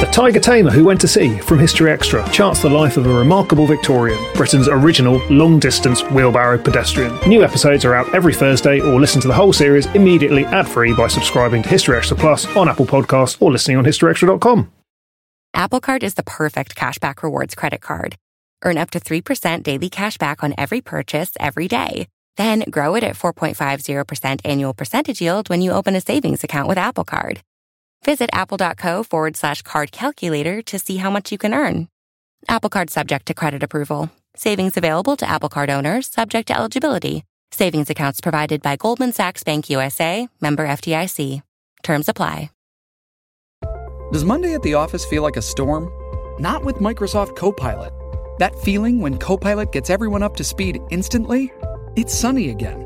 The Tiger Tamer Who Went to Sea from History Extra charts the life of a remarkable Victorian, Britain's original long distance wheelbarrow pedestrian. New episodes are out every Thursday, or listen to the whole series immediately ad free by subscribing to History Extra Plus on Apple Podcasts or listening on historyextra.com. Apple Card is the perfect cashback rewards credit card. Earn up to 3% daily cashback on every purchase every day. Then grow it at 4.50% annual percentage yield when you open a savings account with Apple Card. Visit apple.co forward slash card calculator to see how much you can earn. Apple Card subject to credit approval. Savings available to Apple Card owners subject to eligibility. Savings accounts provided by Goldman Sachs Bank USA, member FDIC. Terms apply. Does Monday at the office feel like a storm? Not with Microsoft Copilot. That feeling when Copilot gets everyone up to speed instantly? It's sunny again.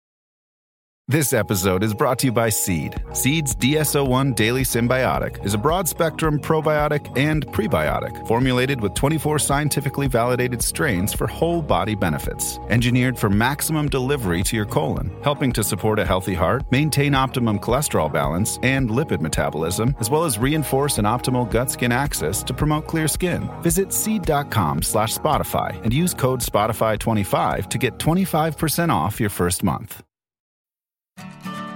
This episode is brought to you by Seed. Seed's DS-01 Daily Symbiotic is a broad spectrum probiotic and prebiotic formulated with 24 scientifically validated strains for whole body benefits. Engineered for maximum delivery to your colon, helping to support a healthy heart, maintain optimum cholesterol balance and lipid metabolism, as well as reinforce an optimal gut skin axis to promote clear skin. Visit seed.com slash Spotify and use code Spotify25 to get 25% off your first month.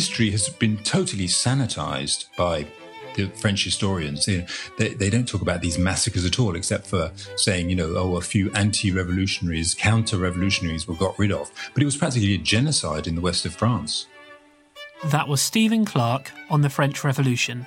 History has been totally sanitized by the French historians. They, they, they, don't talk about these massacres at all, except for saying, you know, oh, a few anti revolutionaries, counter revolutionaries were got rid of. But it was practically a genocide in the west of France. That was Stephen Clarke on the French Revolution.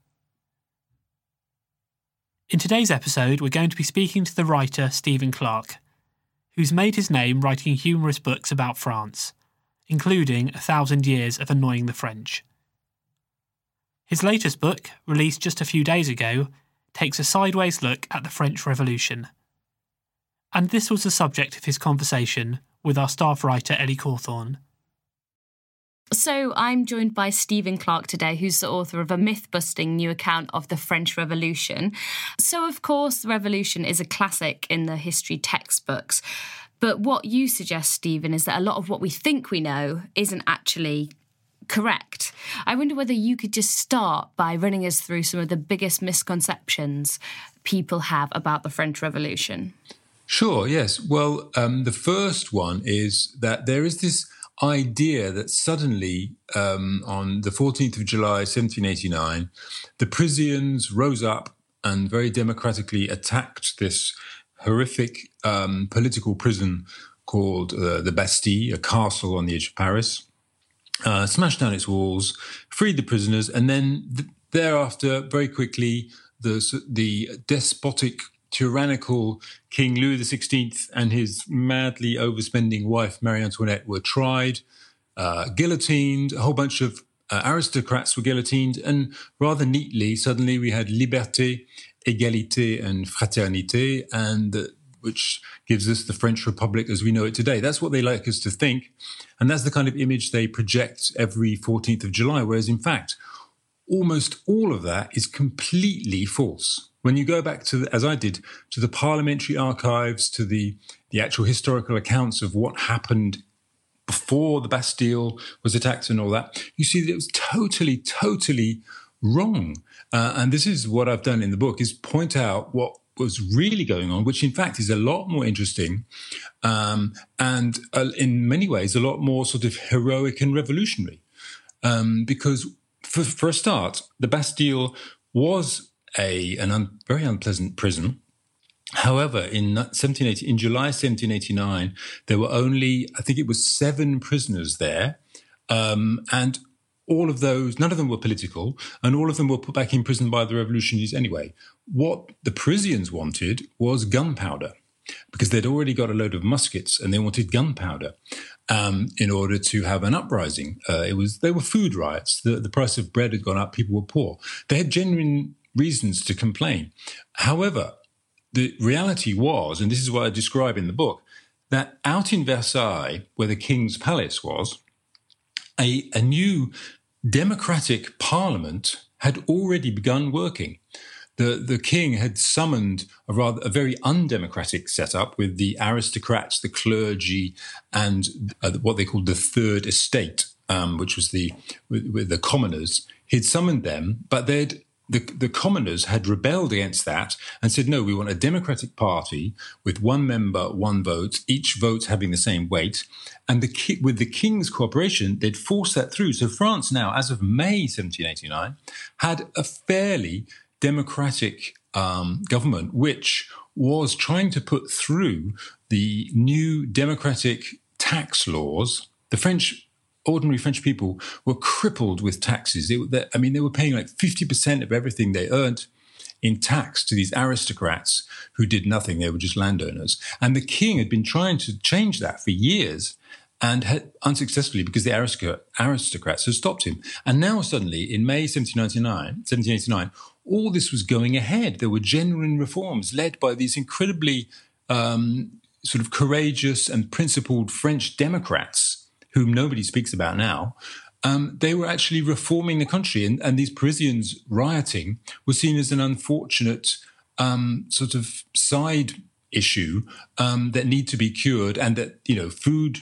In today's episode, we're going to be speaking to the writer Stephen Clarke, who's made his name writing humorous books about France, including A Thousand Years of Annoying the French. His latest book, released just a few days ago, takes a sideways look at the French Revolution. And this was the subject of his conversation with our staff writer Ellie Cawthorne. So, I'm joined by Stephen Clarke today, who's the author of a myth busting new account of the French Revolution. So, of course, the Revolution is a classic in the history textbooks. But what you suggest, Stephen, is that a lot of what we think we know isn't actually correct. I wonder whether you could just start by running us through some of the biggest misconceptions people have about the French Revolution. Sure, yes. Well, um, the first one is that there is this idea that suddenly um, on the 14th of July 1789, the Parisians rose up and very democratically attacked this horrific um, political prison called uh, the Bastille, a castle on the edge of Paris, uh, smashed down its walls, freed the prisoners, and then th- thereafter, very quickly, the, the despotic tyrannical King Louis XVI and his madly overspending wife Marie Antoinette were tried, uh, guillotined. A whole bunch of uh, aristocrats were guillotined, and rather neatly, suddenly we had liberté, égalité, and fraternité, and uh, which gives us the French Republic as we know it today. That's what they like us to think, and that's the kind of image they project every 14th of July. Whereas, in fact, almost all of that is completely false. When you go back to, as I did, to the parliamentary archives, to the the actual historical accounts of what happened before the Bastille was attacked and all that, you see that it was totally, totally wrong. Uh, and this is what I've done in the book: is point out what was really going on, which in fact is a lot more interesting um, and uh, in many ways a lot more sort of heroic and revolutionary. Um, because for, for, a start, the Bastille was a an un, very unpleasant prison. However, in 1780, in July 1789, there were only, I think it was seven prisoners there, um, and all of those, none of them were political, and all of them were put back in prison by the revolutionaries anyway. What the Parisians wanted was gunpowder, because they'd already got a load of muskets, and they wanted gunpowder um, in order to have an uprising. Uh, it was they were food riots. The, the price of bread had gone up. People were poor. They had genuine reasons to complain. However, the reality was, and this is what I describe in the book, that out in Versailles, where the king's palace was, a, a new democratic parliament had already begun working. The, the king had summoned a rather a very undemocratic setup with the aristocrats, the clergy, and uh, what they called the third estate, um, which was the with, with the commoners. He'd summoned them, but they'd the, the commoners had rebelled against that and said, no, we want a democratic party with one member, one vote, each vote having the same weight. And the, with the king's cooperation, they'd forced that through. So France now, as of May 1789, had a fairly democratic um, government, which was trying to put through the new democratic tax laws. The French ordinary French people were crippled with taxes. They, I mean, they were paying like 50% of everything they earned in tax to these aristocrats who did nothing. They were just landowners. And the king had been trying to change that for years and had unsuccessfully because the aristocrats had stopped him. And now suddenly in May 1799, 1789, all this was going ahead. There were genuine reforms led by these incredibly um, sort of courageous and principled French Democrats whom nobody speaks about now, um, they were actually reforming the country. And, and, these Parisians rioting was seen as an unfortunate um, sort of side issue um, that need to be cured and that, you know, food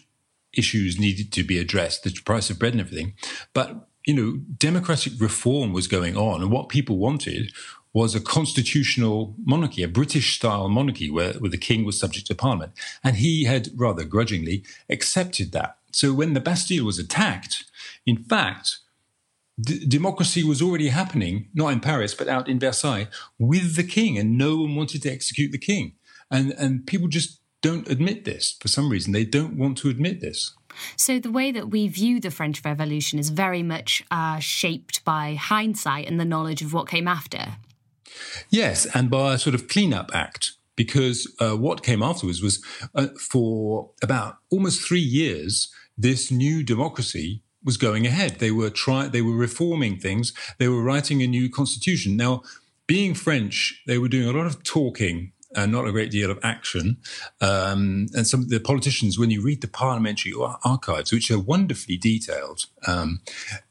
issues needed to be addressed, the price of bread and everything. But, you know, democratic reform was going on. And what people wanted was a constitutional monarchy, a British style monarchy where, where the king was subject to parliament. And he had rather grudgingly accepted that. So when the Bastille was attacked, in fact, d- democracy was already happening, not in Paris, but out in Versailles with the king, and no one wanted to execute the king. And, and people just don't admit this for some reason. They don't want to admit this. So, the way that we view the French Revolution is very much uh, shaped by hindsight and the knowledge of what came after. Yes, and by a sort of clean-up act because uh, what came afterwards was uh, for about almost three years, this new democracy was going ahead. They were trying, they were reforming things. They were writing a new constitution. Now, being French, they were doing a lot of talking and not a great deal of action. Um, and some of the politicians, when you read the parliamentary archives, which are wonderfully detailed, um,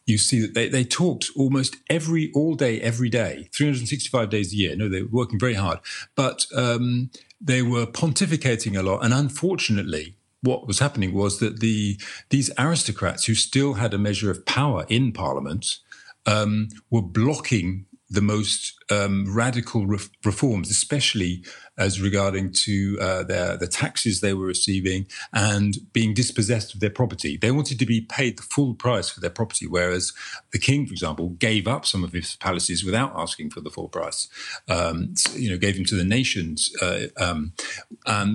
you see that they, they talked almost every, all day, every day, 365 days a year. No, they were working very hard, but um, they were pontificating a lot. And unfortunately, what was happening was that the these aristocrats who still had a measure of power in parliament um, were blocking the most um, radical re- reforms, especially as regarding to uh, their the taxes they were receiving and being dispossessed of their property. They wanted to be paid the full price for their property, whereas the king, for example, gave up some of his palaces without asking for the full price. Um, you know, gave them to the nations. Uh, um,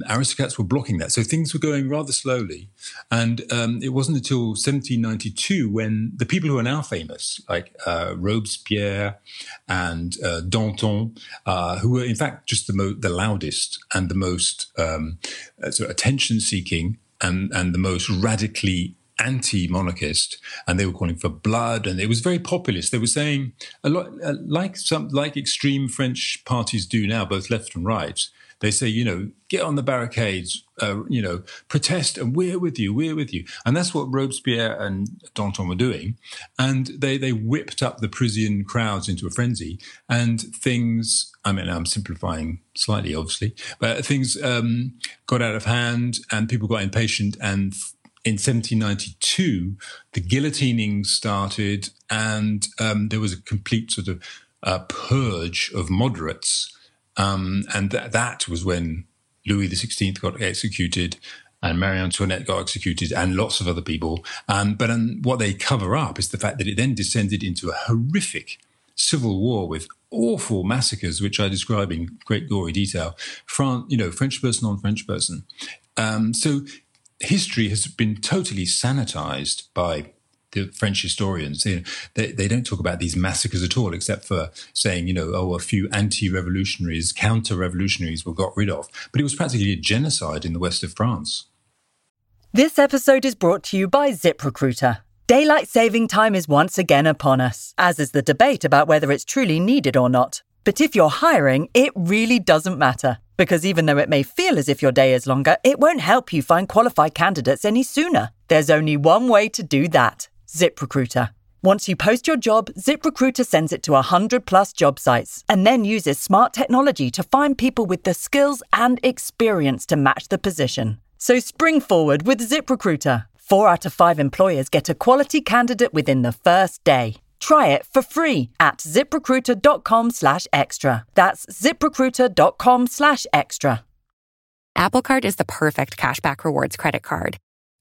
aristocrats were blocking that, so things were going rather slowly. And um, it wasn't until 1792 when the people who are now famous, like uh, Robespierre and uh, Danton, uh, who were in fact just the mo- the loudest and the most um, uh, of attention seeking and, and the most radically anti-monarchist, and they were calling for blood, and it was very populist. They were saying a lot, uh, like some like extreme French parties do now, both left and right. They say, you know, get on the barricades, uh, you know, protest, and we're with you, we're with you. And that's what Robespierre and Danton were doing. And they, they whipped up the Parisian crowds into a frenzy, and things, I mean, I'm simplifying slightly, obviously, but things um, got out of hand, and people got impatient. And in 1792, the guillotining started, and um, there was a complete sort of uh, purge of moderates um, and th- that was when Louis XVI got executed and Marie Antoinette got executed and lots of other people. Um, but um, what they cover up is the fact that it then descended into a horrific civil war with awful massacres, which I describe in great gory detail. France, you know, French person on French person. Um, so history has been totally sanitized by the French historians, you know, they, they don't talk about these massacres at all, except for saying, you know, oh, a few anti-revolutionaries, counter-revolutionaries were got rid of. But it was practically a genocide in the west of France. This episode is brought to you by ZipRecruiter. Daylight saving time is once again upon us, as is the debate about whether it's truly needed or not. But if you're hiring, it really doesn't matter. Because even though it may feel as if your day is longer, it won't help you find qualified candidates any sooner. There's only one way to do that ZipRecruiter. Once you post your job, ZipRecruiter sends it to 100 plus job sites and then uses smart technology to find people with the skills and experience to match the position. So spring forward with ZipRecruiter. Four out of five employers get a quality candidate within the first day. Try it for free at ziprecruiter.com slash extra. That's ziprecruiter.com slash extra. Apple Card is the perfect cashback rewards credit card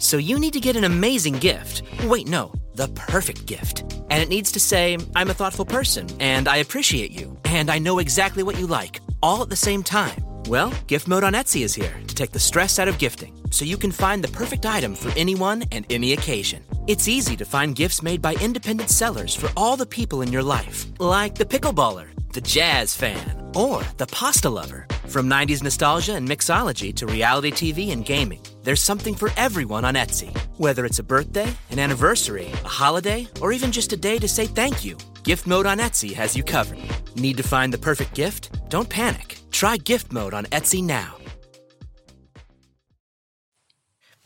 So you need to get an amazing gift. Wait, no, the perfect gift. And it needs to say, I'm a thoughtful person, and I appreciate you, and I know exactly what you like, all at the same time. Well, Gift Mode on Etsy is here to take the stress out of gifting so you can find the perfect item for anyone and any occasion. It's easy to find gifts made by independent sellers for all the people in your life, like the pickleballer, the jazz fan, or the pasta lover. From 90s nostalgia and mixology to reality TV and gaming, there's something for everyone on Etsy. Whether it's a birthday, an anniversary, a holiday, or even just a day to say thank you, Gift Mode on Etsy has you covered. Need to find the perfect gift? Don't panic. Try Gift Mode on Etsy now.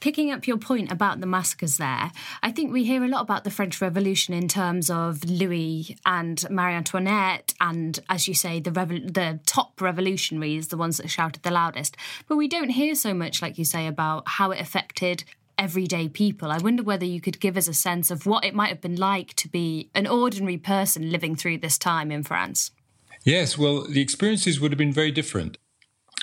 Picking up your point about the massacres there, I think we hear a lot about the French Revolution in terms of Louis and Marie Antoinette, and as you say, the revo- the top revolutionaries, the ones that shouted the loudest. But we don't hear so much, like you say, about how it affected everyday people. I wonder whether you could give us a sense of what it might have been like to be an ordinary person living through this time in France. Yes, well, the experiences would have been very different.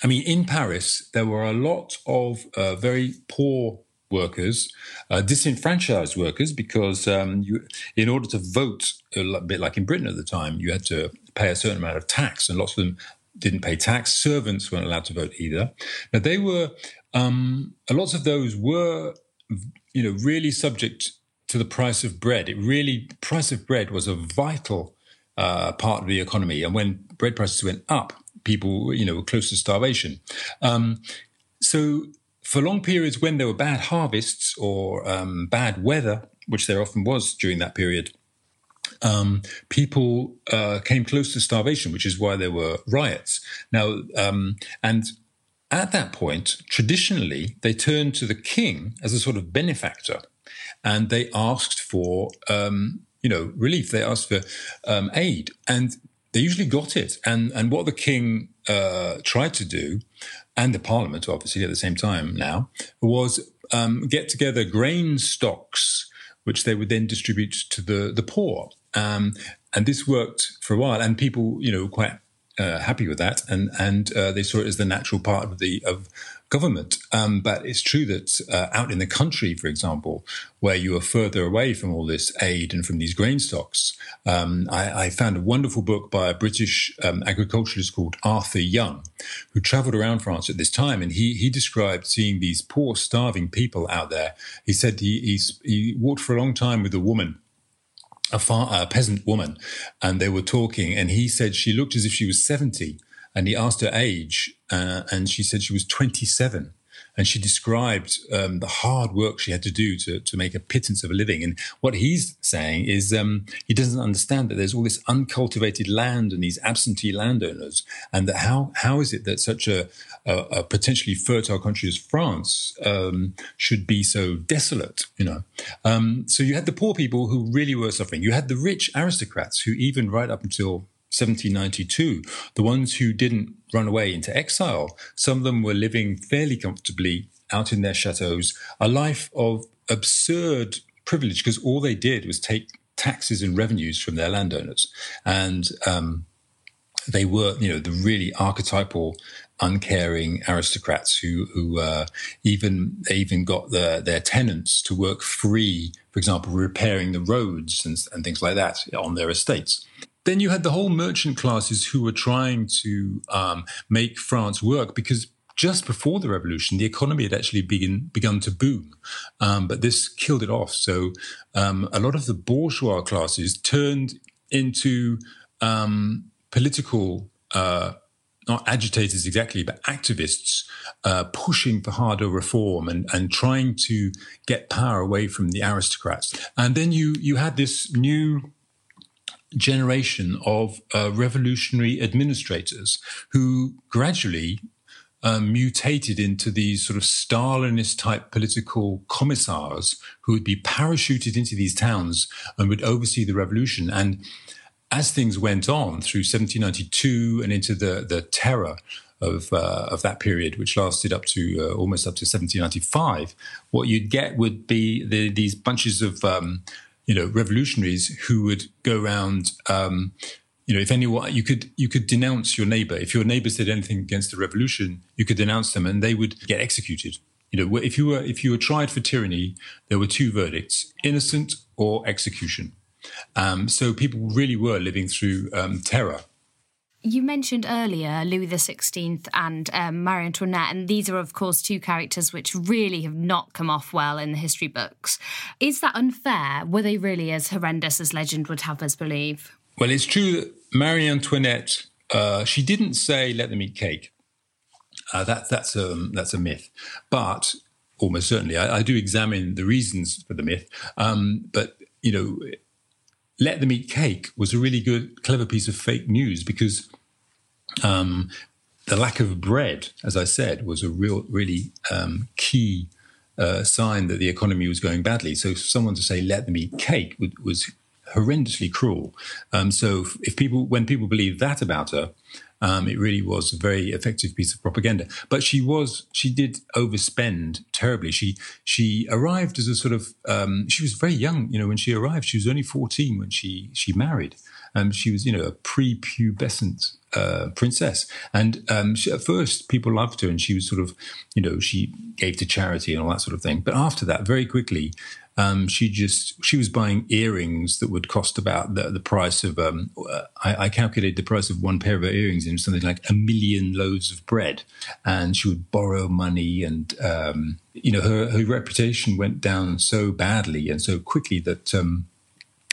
I mean, in Paris, there were a lot of uh, very poor workers, uh, disenfranchised workers, because um, you, in order to vote, a bit like in Britain at the time, you had to pay a certain amount of tax, and lots of them didn't pay tax. Servants weren't allowed to vote either. Now, they were, um, lots of those were, you know, really subject to the price of bread. It really, price of bread was a vital uh, part of the economy. And when bread prices went up, people, you know, were close to starvation. Um, so for long periods when there were bad harvests or um, bad weather, which there often was during that period, um, people uh, came close to starvation, which is why there were riots. Now, um, and at that point, traditionally, they turned to the king as a sort of benefactor, and they asked for, um, you know, relief. They asked for um, aid, and they usually got it. And and what the king uh, tried to do, and the parliament obviously at the same time now, was um, get together grain stocks, which they would then distribute to the the poor. Um, and this worked for a while, and people, you know, quite uh, happy with that, and and uh, they saw it as the natural part of the of government. Um, but it's true that uh, out in the country, for example, where you are further away from all this aid and from these grain stocks, um, I, I, found a wonderful book by a British um, agriculturalist called Arthur Young, who traveled around France at this time, and he he described seeing these poor, starving people out there. He said he he walked for a long time with a woman a, far, a peasant woman, and they were talking, and he said she looked as if she was 70, and he asked her age, uh, and she said she was 27 and she described um, the hard work she had to do to, to make a pittance of a living. And what he's saying is um, he doesn't understand that there's all this uncultivated land and these absentee landowners, and that how how is it that such a, a, a potentially fertile country as France um, should be so desolate? You know, um, so you had the poor people who really were suffering. You had the rich aristocrats who, even right up until 1792, the ones who didn't run away into exile, some of them were living fairly comfortably out in their chateaus, a life of absurd privilege because all they did was take taxes and revenues from their landowners. And um, they were, you know, the really archetypal, uncaring aristocrats who, who uh, even they even got the, their tenants to work free, for example, repairing the roads and, and things like that on their estates then you had the whole merchant classes who were trying to um, make France work because just before the revolution, the economy had actually begin, begun to boom, um, but this killed it off. So um, a lot of the bourgeois classes turned into um, political. Uh, not agitators exactly, but activists uh, pushing for harder reform and, and trying to get power away from the aristocrats. And then you you had this new generation of uh, revolutionary administrators who gradually um, mutated into these sort of Stalinist type political commissars who would be parachuted into these towns and would oversee the revolution. And as things went on through 1792 and into the, the terror of, uh, of that period, which lasted up to uh, almost up to 1795, what you'd get would be the, these bunches of um, you know, revolutionaries who would go around. Um, you know, if anyone, you could you could denounce your neighbor. If your neighbor said anything against the revolution, you could denounce them, and they would get executed. You know, if you were if you were tried for tyranny, there were two verdicts: innocent or execution. Um, so people really were living through um, terror you mentioned earlier Louis XVI and um, Marie Antoinette, and these are, of course, two characters which really have not come off well in the history books. Is that unfair? Were they really as horrendous as legend would have us believe? Well, it's true that Marie Antoinette, uh, she didn't say, let them eat cake. Uh, that, that's, a, that's a myth. But almost certainly, I, I do examine the reasons for the myth. Um, but, you know, let them eat cake was a really good, clever piece of fake news because um, the lack of bread, as I said, was a real, really um, key uh, sign that the economy was going badly. So, someone to say "let them eat cake" was horrendously cruel. Um, so, if people, when people believe that about her, um, it really was a very effective piece of propaganda. But she was, she did overspend terribly. She she arrived as a sort of, um, she was very young. You know, when she arrived, she was only fourteen when she she married. Um, she was, you know, a prepubescent uh, princess. And um, she, at first, people loved her, and she was sort of, you know, she gave to charity and all that sort of thing. But after that, very quickly, um, she just she was buying earrings that would cost about the, the price of um, I, I, calculated the price of one pair of earrings in something like a million loaves of bread, and she would borrow money, and um, you know her her reputation went down so badly and so quickly that um,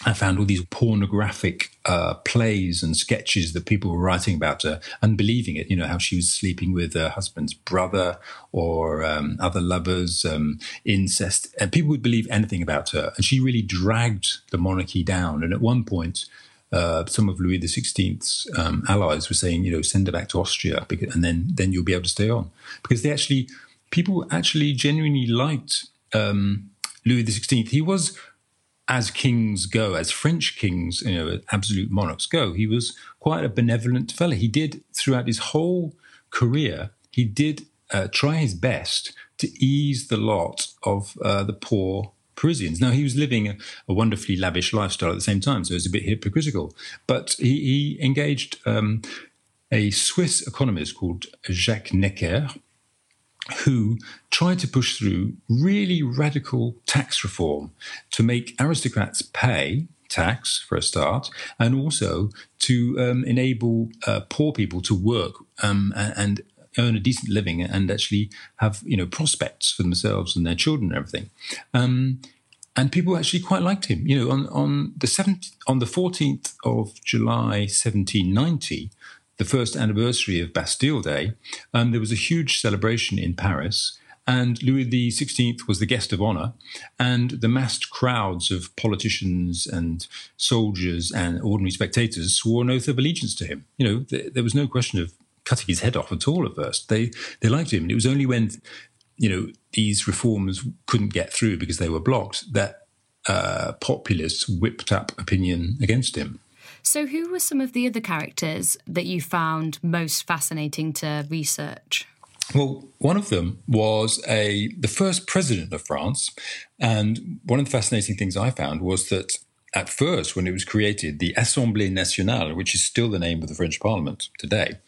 I found all these pornographic uh, plays and sketches that people were writing about her and believing it. You know, how she was sleeping with her husband's brother or um, other lovers, um, incest. And people would believe anything about her. And she really dragged the monarchy down. And at one point, uh, some of Louis XVI's um, allies were saying, you know, send her back to Austria, because, and then then you'll be able to stay on, because they actually people actually genuinely liked um, Louis XVI. He was as kings go, as French kings, you know, absolute monarchs go, he was quite a benevolent fellow. He did throughout his whole career, he did uh, try his best to ease the lot of uh, the poor Parisians. Now he was living a, a, wonderfully lavish lifestyle at the same time, so it was a bit hypocritical. But he, he engaged um, a Swiss economist called Jacques Necker, who tried to push through really radical tax reform to make aristocrats pay tax for a start, and also to um, enable uh, poor people to work um, and earn a decent living and actually have you know prospects for themselves and their children and everything. Um, and people actually quite liked him. You know, on on the seventh, on the fourteenth of July, seventeen ninety, the first anniversary of Bastille Day, um, there was a huge celebration in Paris. And Louis XVI was the guest of honor, and the massed crowds of politicians and soldiers and ordinary spectators swore an oath of allegiance to him. You know, th- there was no question of cutting his head off at all at first. They they liked him. And it was only when you know these reforms couldn't get through because they were blocked that uh, populists whipped up opinion against him. So, who were some of the other characters that you found most fascinating to research? Well, one of them was a the first president of France, and one of the fascinating things I found was that at first, when it was created, the Assemblée Nationale, which is still the name of the French Parliament today,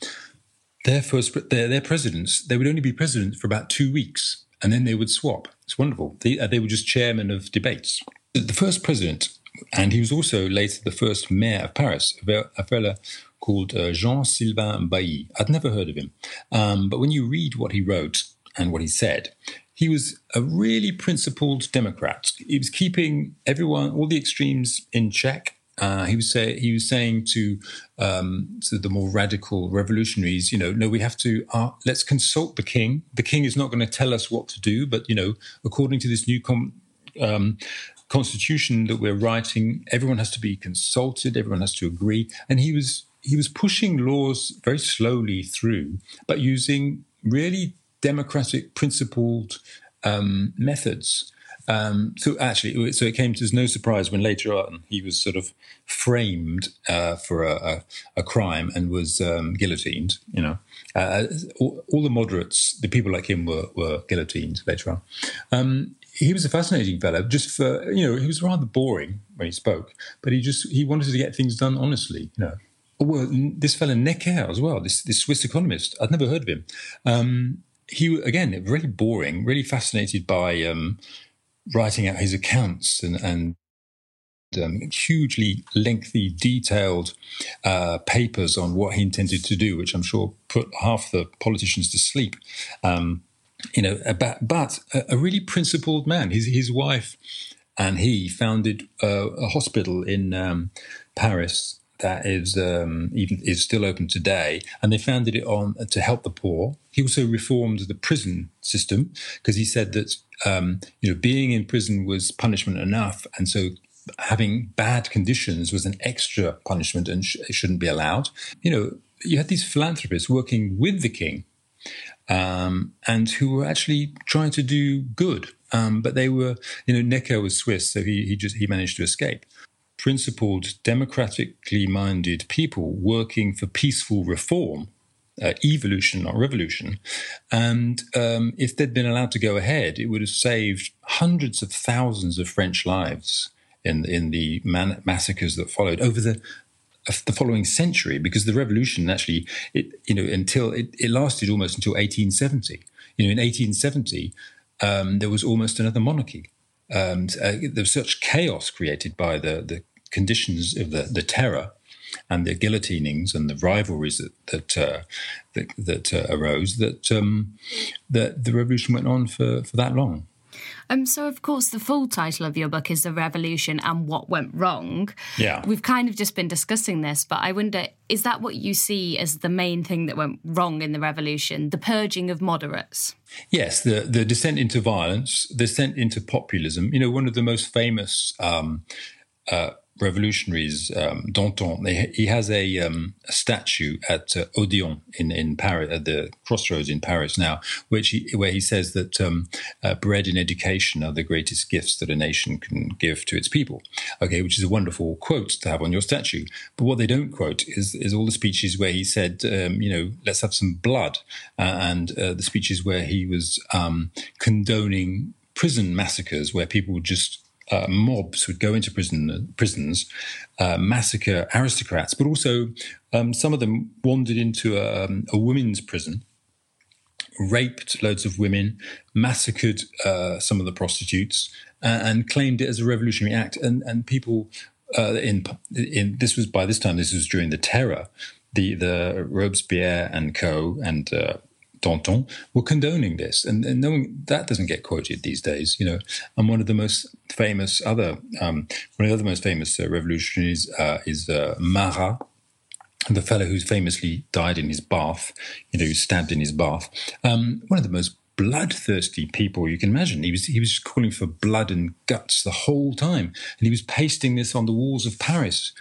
their first their, their presidents they would only be president for about two weeks, and then they would swap. It's wonderful. They, uh, they were just chairmen of debates. The first president, and he was also later the first mayor of Paris, a fellow called uh, Jean Sylvain Bailly. I'd never heard of him, um, but when you read what he wrote and what he said, he was a really principled Democrat. He was keeping everyone, all the extremes in check. Uh, he was say, he was saying to um, to the more radical revolutionaries, you know, no, we have to uh, let's consult the king. The king is not going to tell us what to do, but you know, according to this new com- um, constitution that we're writing, everyone has to be consulted, everyone has to agree, and he was he was pushing laws very slowly through, but using really democratic, principled um, methods. Um, so actually, so it came as no surprise when later on he was sort of framed uh, for a, a, a, crime and was um, guillotined. You know, uh, all, all, the moderates, the people like him, were, were guillotined later on. Um, he was a fascinating fellow. Just for you know, he was rather boring when he spoke, but he just he wanted to get things done honestly. You know, well, this fellow Necker as well, this this Swiss economist. I'd never heard of him. Um, he again really boring, really fascinated by um, writing out his accounts and, and um, hugely lengthy, detailed uh, papers on what he intended to do, which I'm sure put half the politicians to sleep. Um, you know, but a, a, really principled man. His his wife and he founded uh, a hospital in um, Paris that is um, even is still open today, and they founded it on to help the poor. He also reformed the prison system because he said that um, you know being in prison was punishment enough, and so having bad conditions was an extra punishment and sh- shouldn't be allowed. You know, you had these philanthropists working with the king, um, and who were actually trying to do good. Um, but they were, you know, Necker was Swiss, so he he just he managed to escape principled, democratically minded people working for peaceful reform, uh, evolution, not revolution. And um, if they'd been allowed to go ahead, it would have saved hundreds of thousands of French lives in in the man- massacres that followed over the the following century because the revolution actually it you know until it, it lasted almost until 1870 you know in 1870 um, there was almost another monarchy um, uh, there was such chaos created by the, the conditions of the, the terror and the guillotinings and the rivalries that that uh, that, that uh, arose that um, that the revolution went on for, for that long. Um, so, of course, the full title of your book is The Revolution and What Went Wrong. Yeah. We've kind of just been discussing this, but I wonder is that what you see as the main thing that went wrong in the revolution, the purging of moderates? Yes, the, the descent into violence, the descent into populism. You know, one of the most famous um, uh, revolutionaries, um, Danton, he has a, um, statue at uh, Odeon in, in Paris, at the crossroads in Paris now, which he, where he says that um, uh, bread and education are the greatest gifts that a nation can give to its people. Okay, which is a wonderful quote to have on your statue. But what they don't quote is, is all the speeches where he said, um, you know, let's have some blood, uh, and uh, the speeches where he was um, condoning prison massacres where people just uh, mobs would go into prison prisons, uh, massacre aristocrats, but also um, some of them wandered into a, um, a women's prison raped loads of women, massacred uh, some of the prostitutes, and claimed it as a revolutionary act. And and people uh, in in this was by this time this was during the terror, the the Robespierre and Co. and uh, Danton were condoning this, and, and knowing that doesn't get quoted these days, you know. And one of the most famous other um, one of the other most famous uh, revolutionaries uh, is uh, Marat, the fellow who's famously died in his bath, you know, stabbed in his bath. Um, one of the most bloodthirsty people you can imagine. He was he was calling for blood and guts the whole time, and he was pasting this on the walls of Paris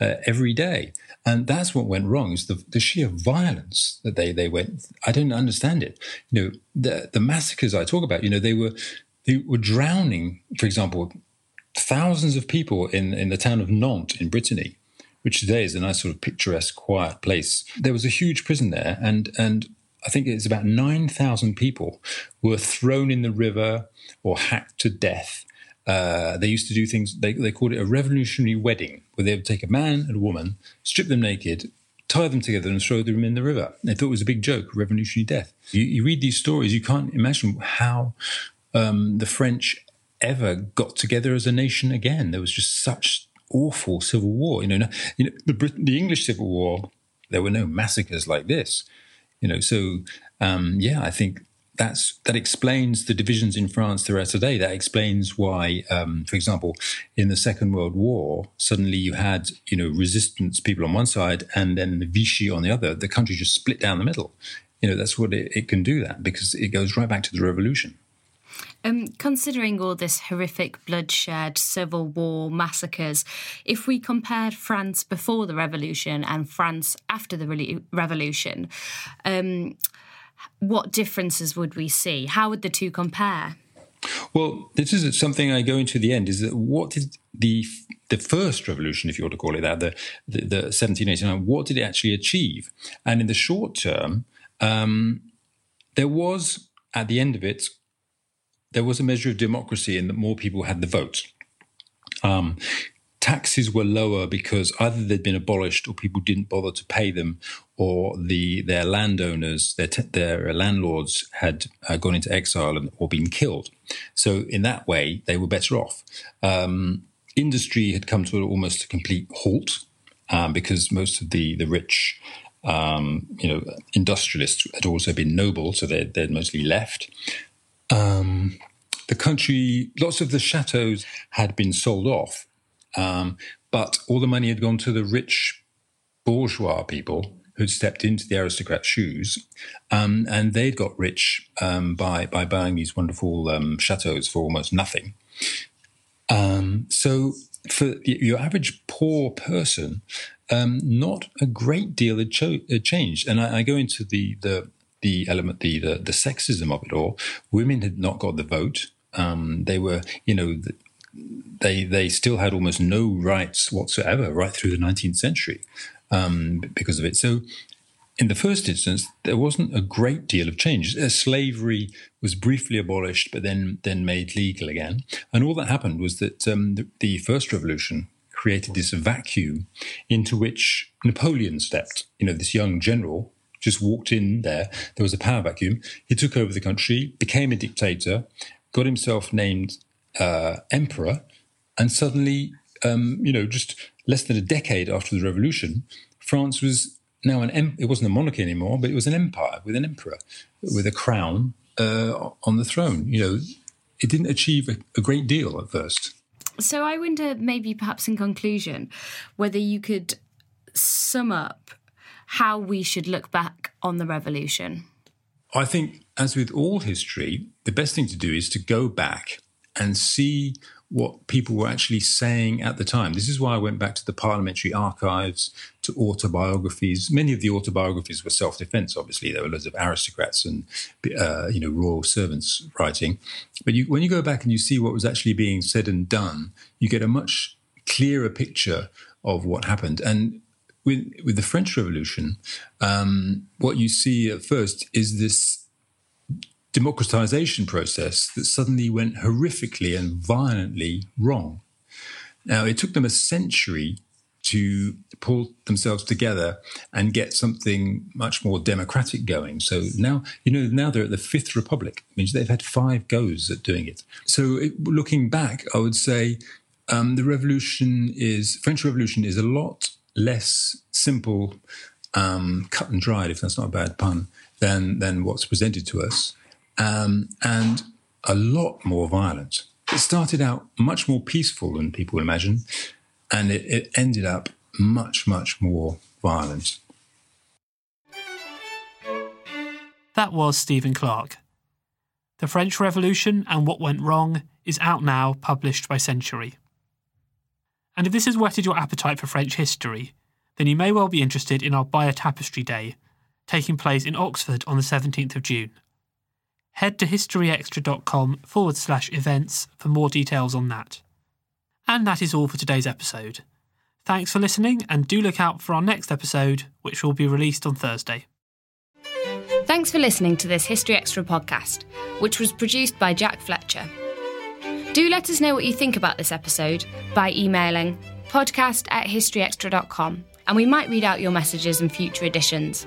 uh, every day. And that's what went wrong is the, the sheer violence that they they went. I don't understand it. You know, the the massacres I talk about. You know, they were they were drowning. For example, thousands of people in in the town of Nantes in Brittany, which today is a nice sort of picturesque, quiet place. There was a huge prison there, and and I think it's about nine thousand people were thrown in the river or hacked to death uh, they used to do things, they, they called it a revolutionary wedding, where they would take a man and a woman, strip them naked, tie them together, and throw them in the river. They thought it was a big joke, revolutionary death. You, you read these stories, you can't imagine how um, the French ever got together as a nation again. There was just such awful civil war. You know, you know the, Brit- the English Civil War, there were no massacres like this. You know, so um, yeah, I think that's that explains the divisions in France throughout today. That explains why, um, for example, in the Second World War, suddenly you had you know resistance people on one side and then the Vichy on the other. The country just split down the middle. You know that's what it, it can do that because it goes right back to the revolution. Um, considering all this horrific bloodshed, civil war, massacres, if we compared France before the revolution and France after the re- revolution, um, what differences would we see? How would the two compare? Well, this is something I go into the end. Is that what did the the first revolution, if you want to call it that, the the, the 1789, what did it actually achieve? And in the short term, um, there was at the end of it, there was a measure of democracy in that more people had the vote. Um, taxes were lower because either they'd been abolished or people didn't bother to pay them, or the their landowners, their their landlords had uh, gone into exile and, or been killed. So in that way, they were better off. Um, industry had come to almost a complete halt um, because most of the the rich. Um, you know, industrialists had also been noble, so they'd, they'd mostly left. Um, the country, lots of the chateaux had been sold off, um, but all the money had gone to the rich bourgeois people who'd stepped into the aristocrat's shoes, um, and they'd got rich um, by by buying these wonderful um, chateaux for almost nothing. Um, so, for your average poor person, um, not a great deal had, cho- had changed. And I, I, go into the the the element, the, the, the sexism of it all. Women had not got the vote. Um, they were, you know, they they still had almost no rights whatsoever right through the 19th century um, because of it. So, in the first instance, there wasn't a great deal of change. Uh, slavery was briefly abolished, but then then made legal again. And all that happened was that um, the, the first revolution created this vacuum into which Napoleon stepped. You know, this young general just walked in there. There was a power vacuum. He took over the country, became a dictator, got himself named uh, emperor, and suddenly, um, you know, just less than a decade after the revolution, France was now an em- it wasn't a monarchy anymore, but it was an empire with an emperor with a crown uh, on the throne. You know, it didn't achieve a, a great deal at first. So I wonder, maybe perhaps in conclusion, whether you could sum up how we should look back on the revolution. I think, as with all history, the best thing to do is to go back and see what people were actually saying at the time. This is why I went back to the parliamentary archives, to autobiographies. Many of the autobiographies were self-defense. Obviously, there were loads of aristocrats and uh, you know royal servants writing. But you, when you go back and you see what was actually being said and done, you get a much clearer picture of what happened. And with, with the French Revolution, um, what you see at first is this democratization process that suddenly went horrifically and violently wrong. Now, it took them a century to pull themselves together and get something much more democratic going. So now, you know, now they're at the Fifth Republic, it means they've had five goes at doing it. So it, looking back, I would say um, the revolution is, French Revolution is a lot less simple, um, cut and dried, if that's not a bad pun, than, than what's presented to us, um, and a lot more violent. It started out much more peaceful than people would imagine and it, it ended up much, much more violent. That was Stephen Clarke. The French Revolution and What Went Wrong is out now, published by Century. And if this has whetted your appetite for French history, then you may well be interested in our Bayeux Tapestry Day, taking place in Oxford on the 17th of June. Head to historyextra.com forward slash events for more details on that. And that is all for today's episode. Thanks for listening, and do look out for our next episode, which will be released on Thursday. Thanks for listening to this History Extra podcast, which was produced by Jack Fletcher. Do let us know what you think about this episode by emailing podcast at historyextra.com, and we might read out your messages in future editions.